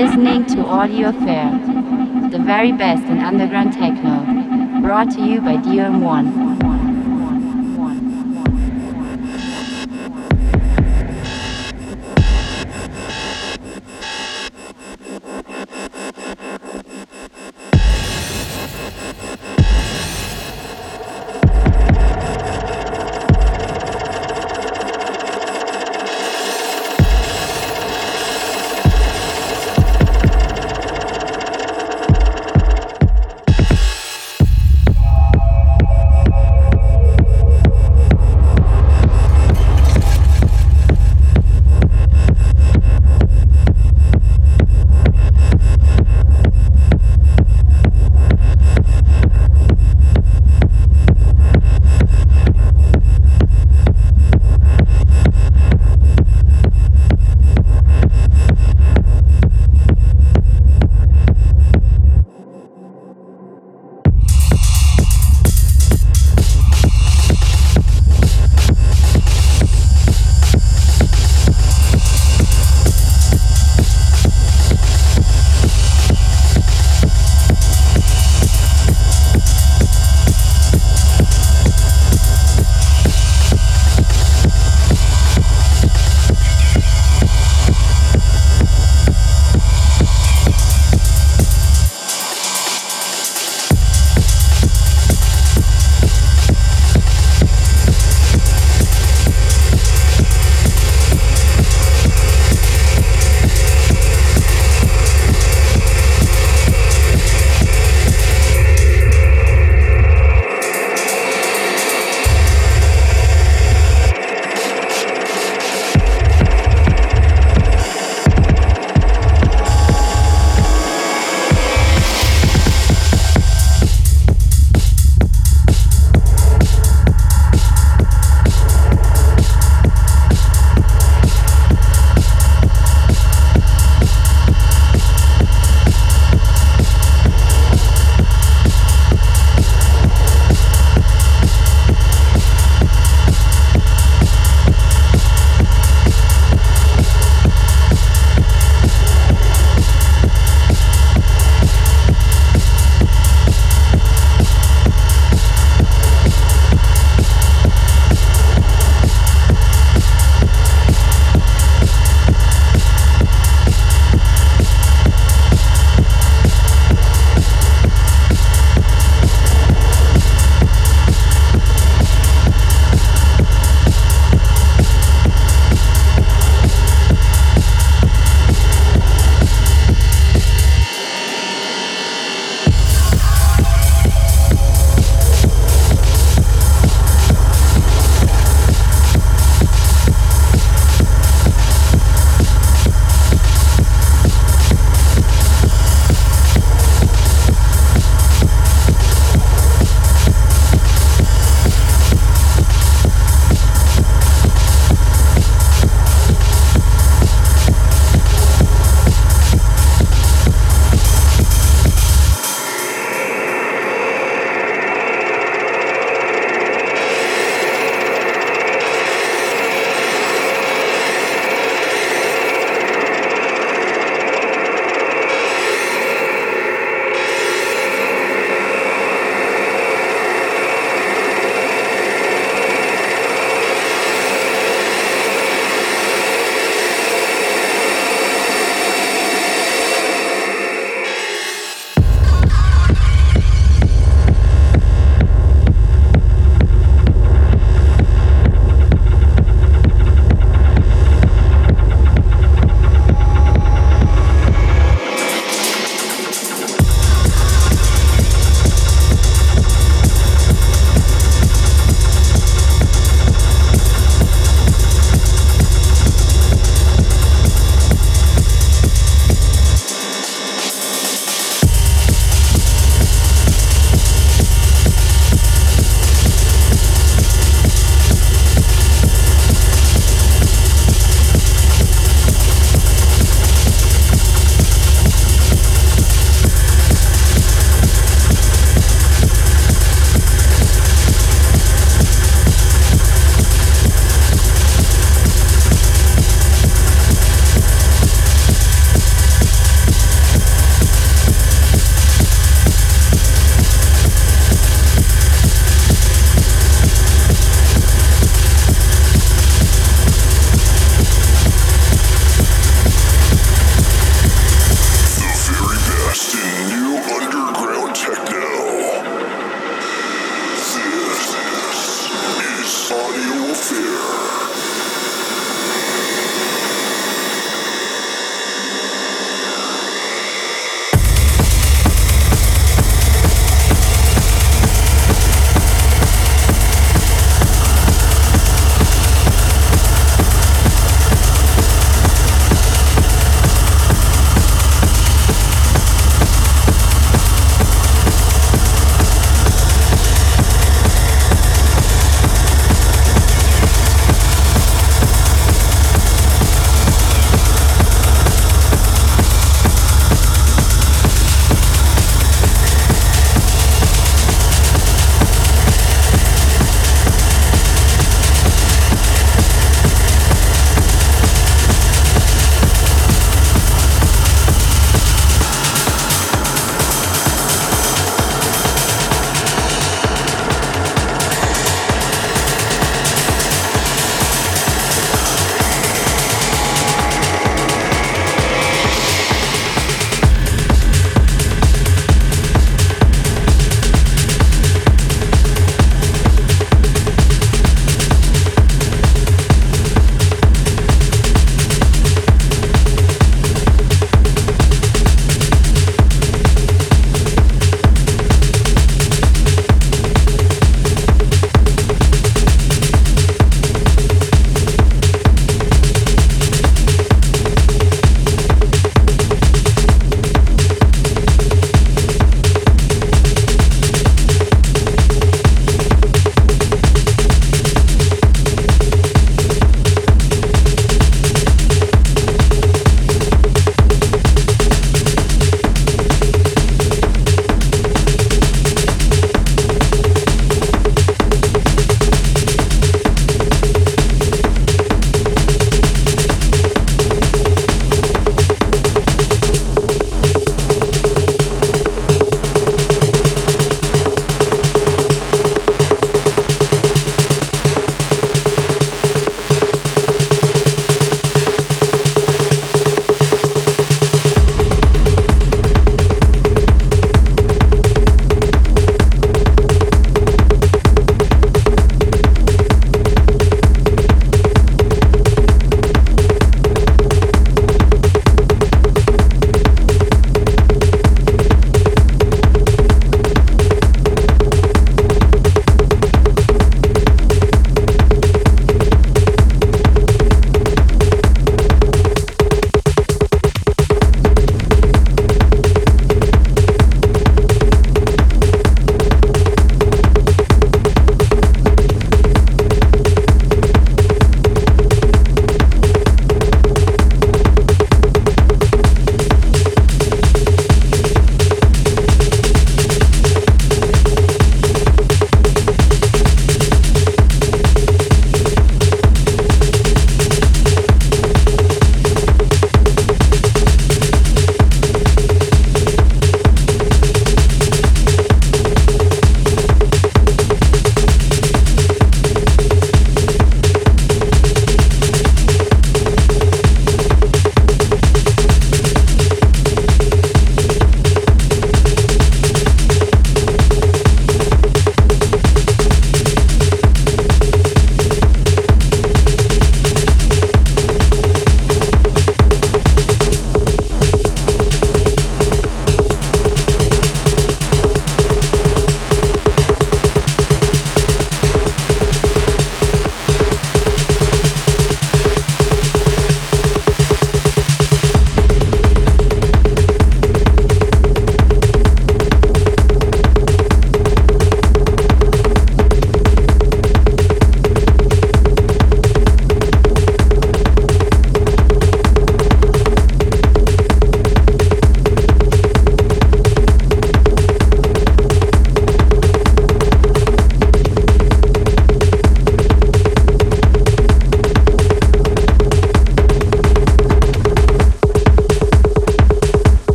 listening to Audio Affair, the very best in underground techno, brought to you by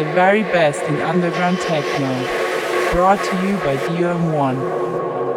DOMONE. very best in underground techno. Brought to you by DOMONE.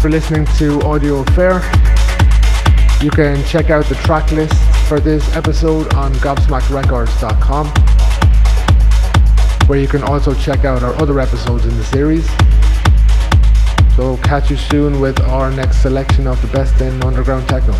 For listening to Audio Affair. You can check out the track list for this episode on gobsmackedrecords.com, where you can also check out our other episodes in the series. So catch you soon with our next selection of the best in underground techno.